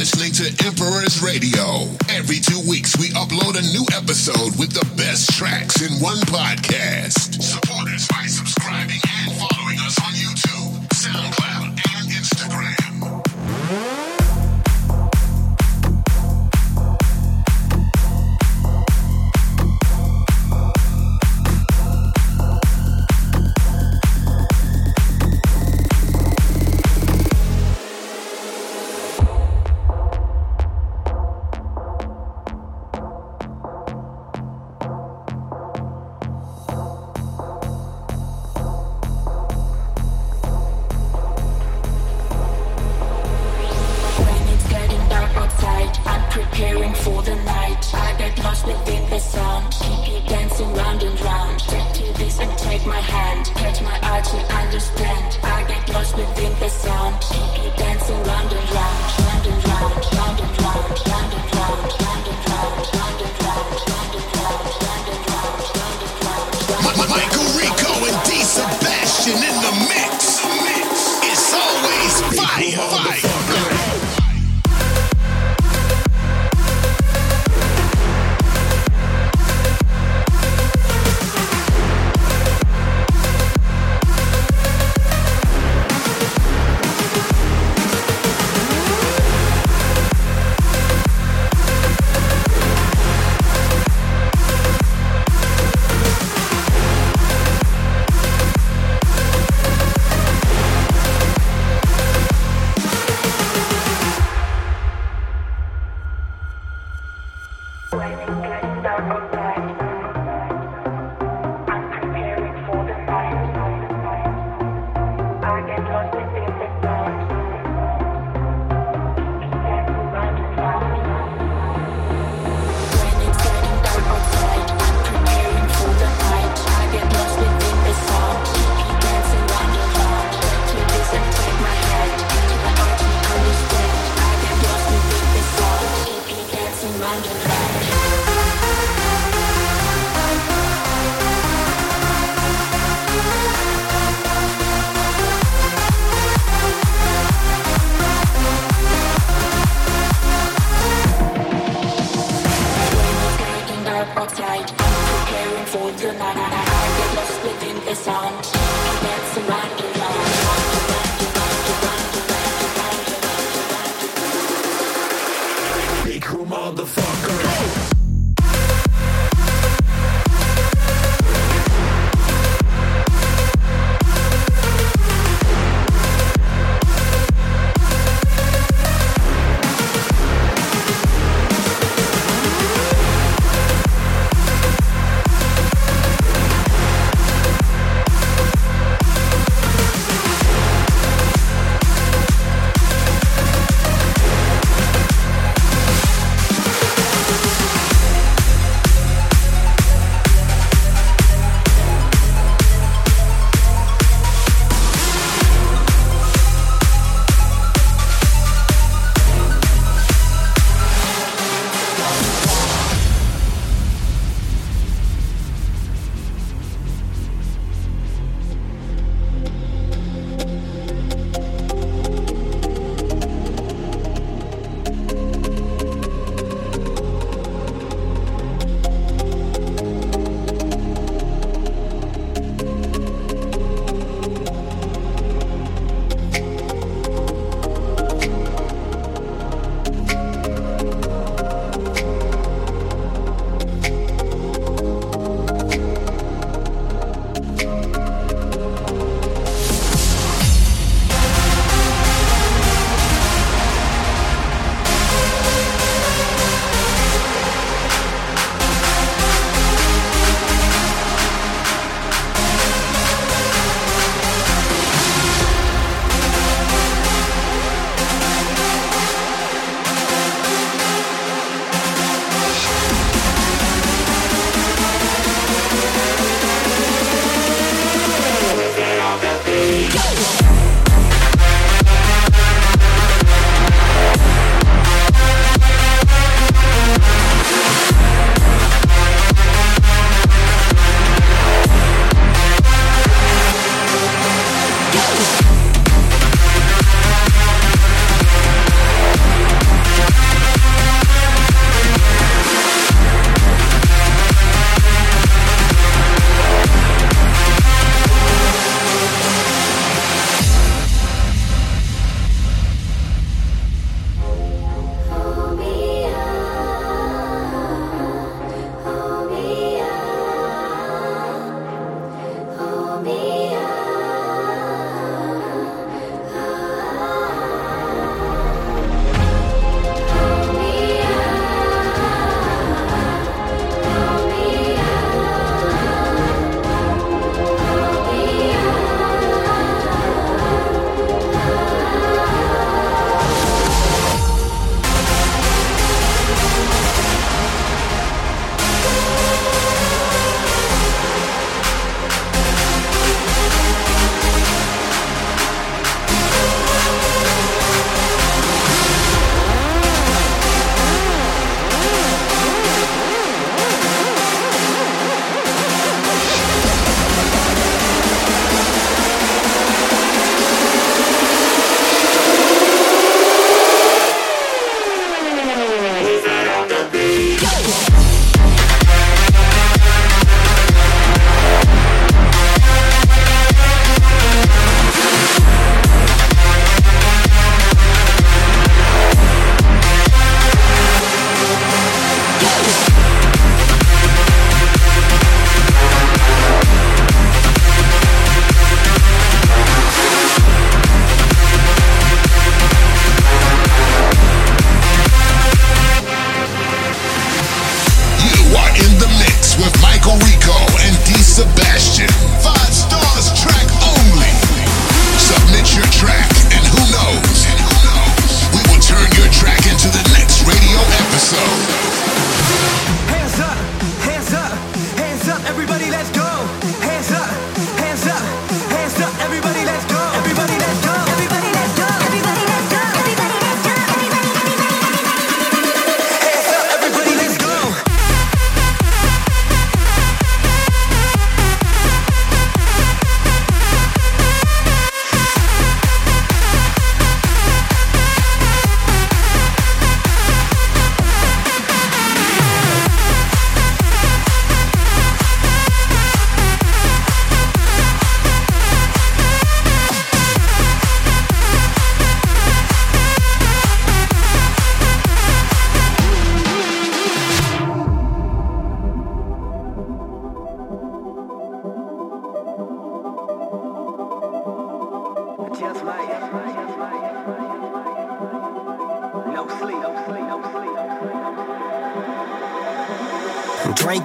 listening to Emperor's Radio. Every two weeks, we upload a new episode with the best tracks in one podcast. Support us by subscribing and following us on YouTube, SoundCloud, and Instagram.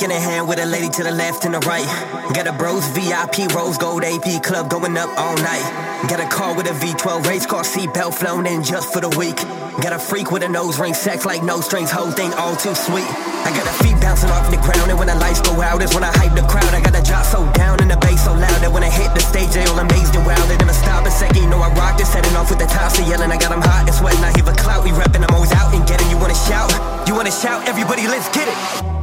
In a hand with a lady to the left and the right. Got a bros VIP rose gold AP club going up all night. Got a car with a V12 race car seatbelt flown in just for the week. Got a freak with a nose ring, sex like no strings, whole thing all too sweet. I got a feet bouncing off the ground, and when the lights go out, is when I hype the crowd. I got a drop so down and the bass so loud that when I hit the stage, they all amazed and wild. They never stop a second, you know I rock this, setting off with the tops, of yelling. I got them hot and sweating, I hear a clout, we reppin', I'm always out and getting. You wanna shout? You wanna shout? Everybody, let's get it.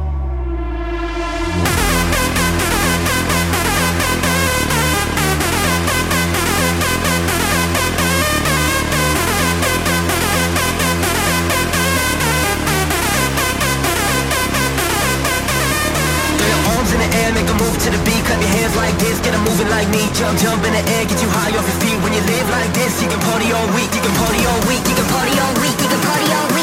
To the beat, clap your hands like this, get them moving like me. Jump, jump in the air, get you high off your feet. When you live like this, you can party all week, you can party all week, you can party all week, you can party all week,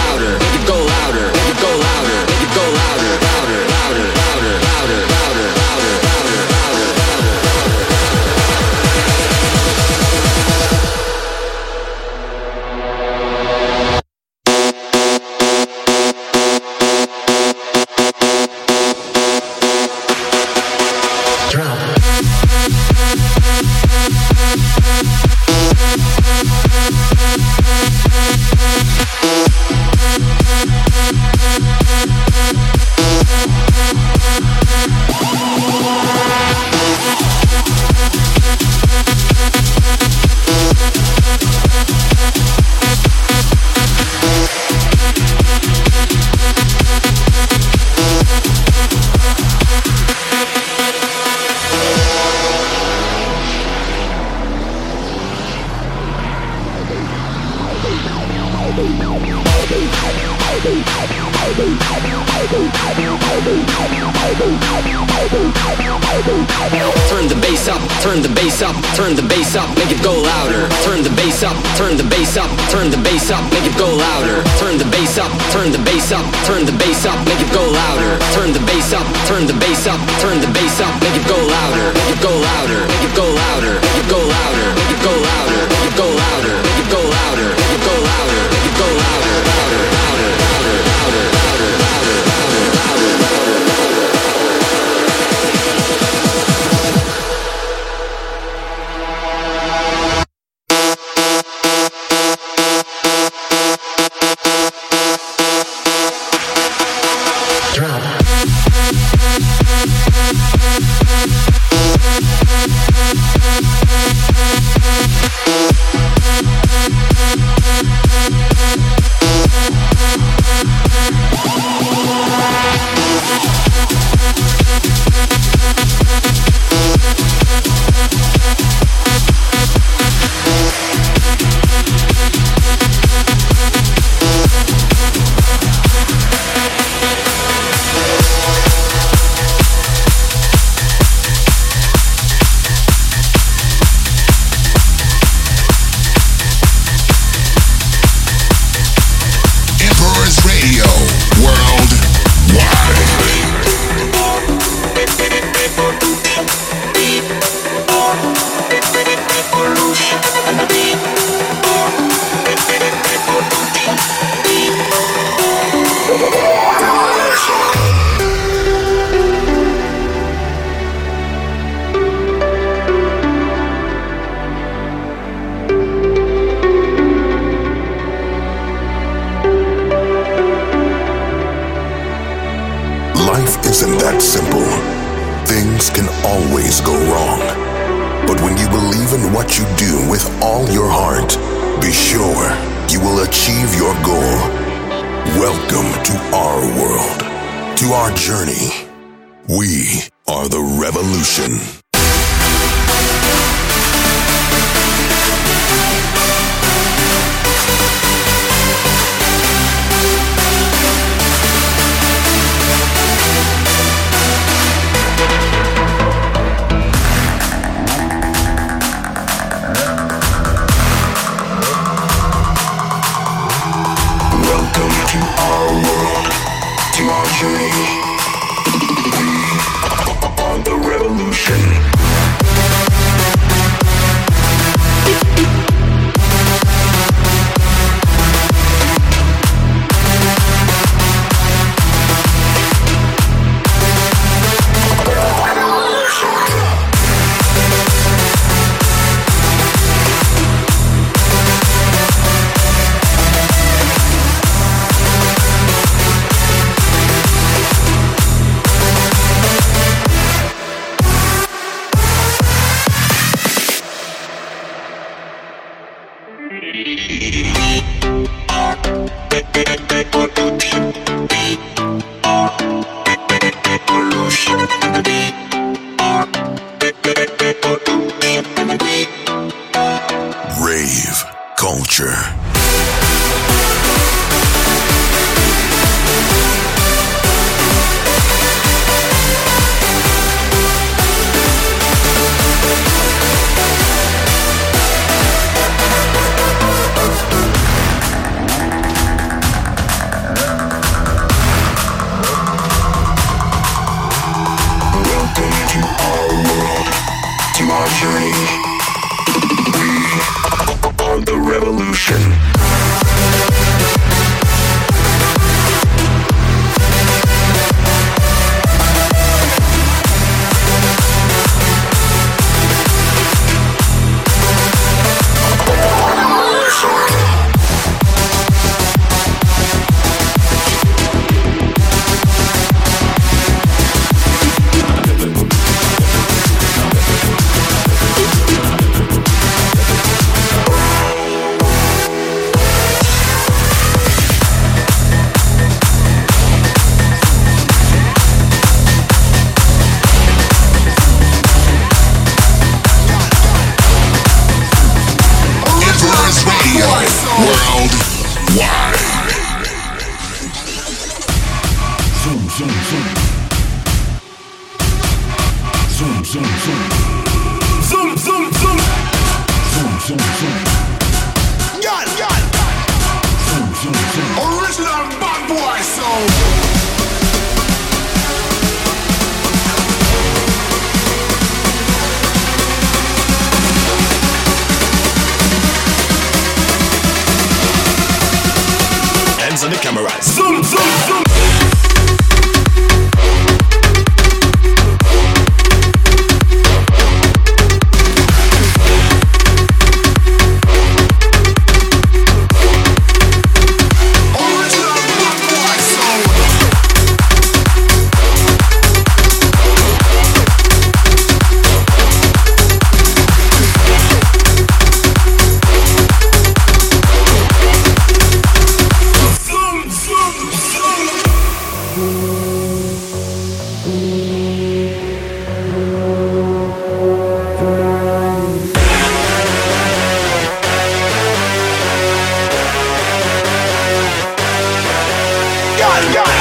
Yeah.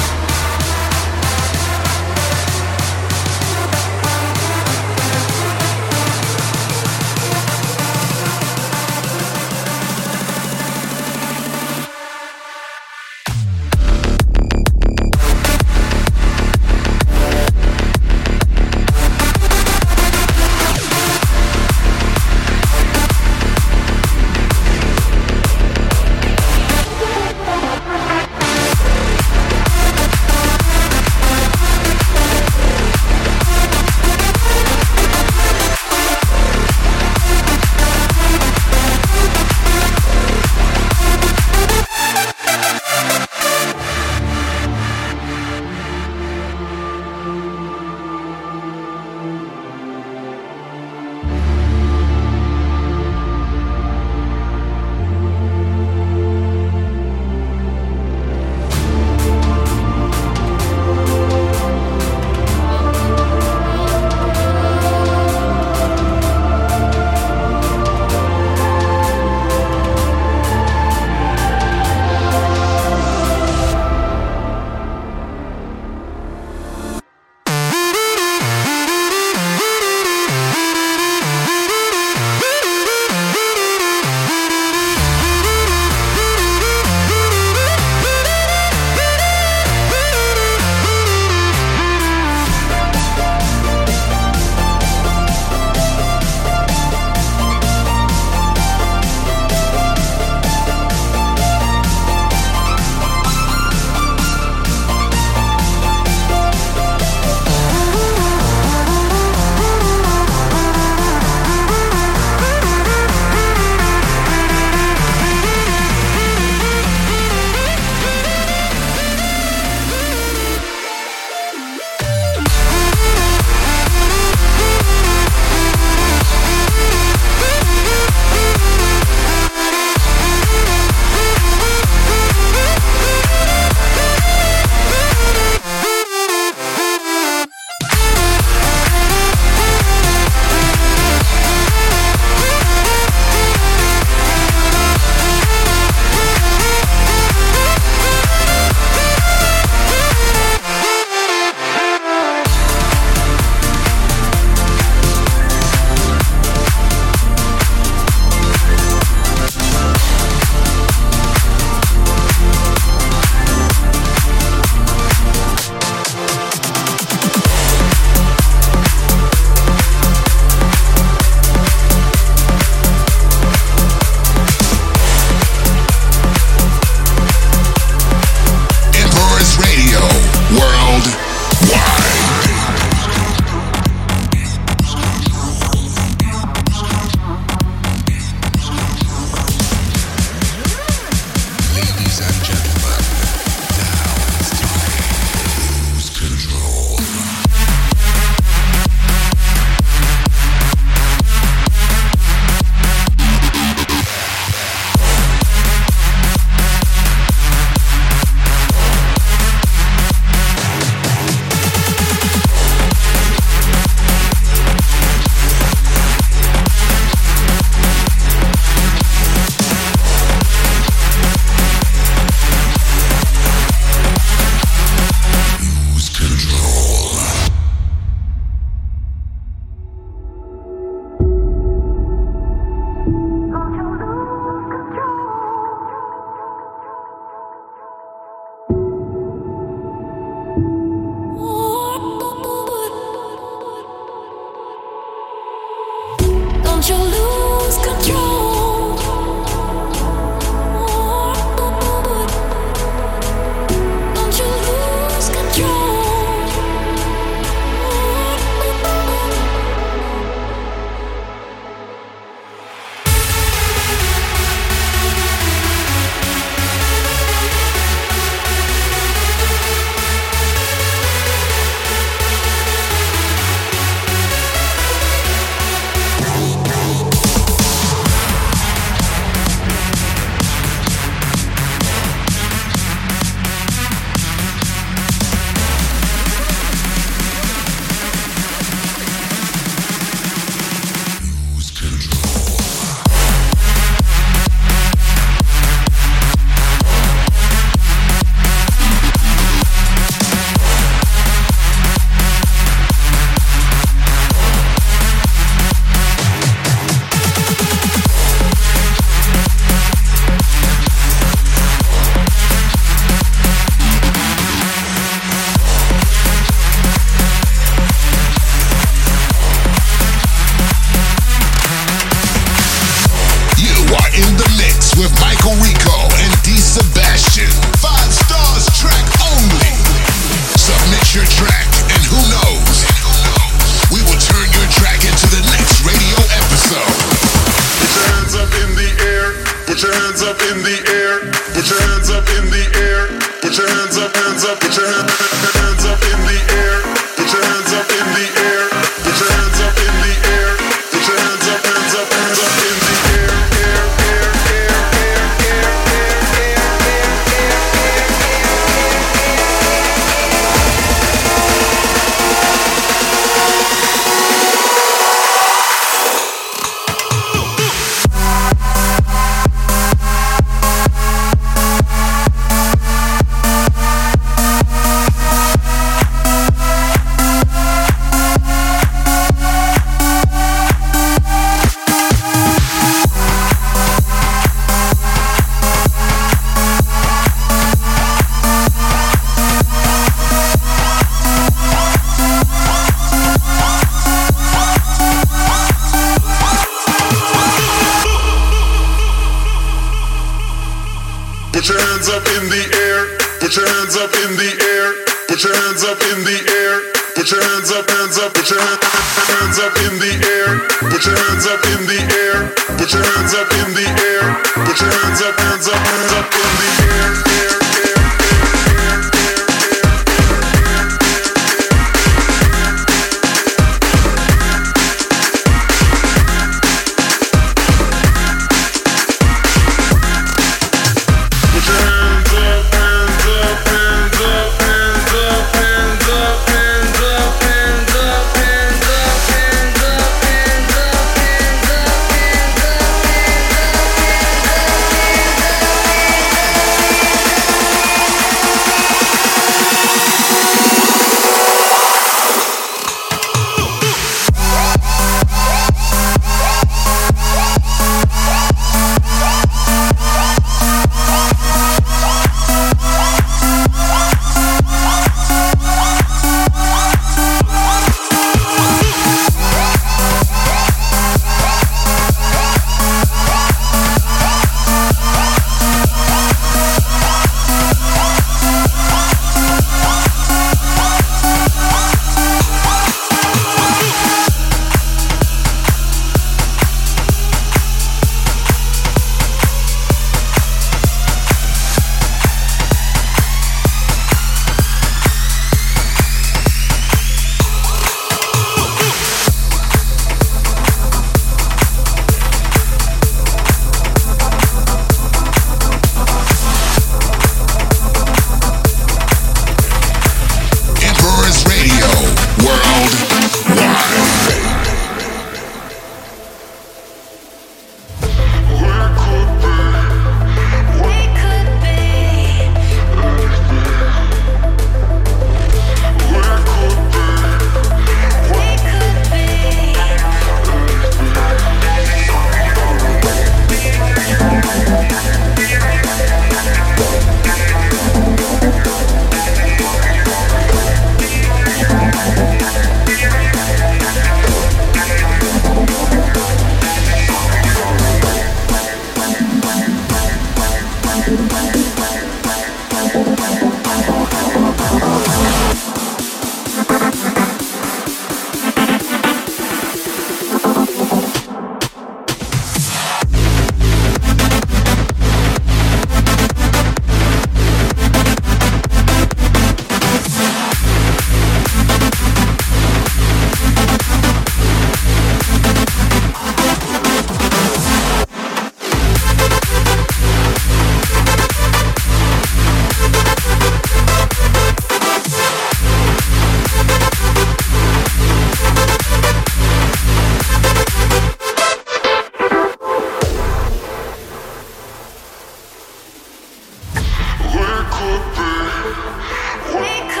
could be. We could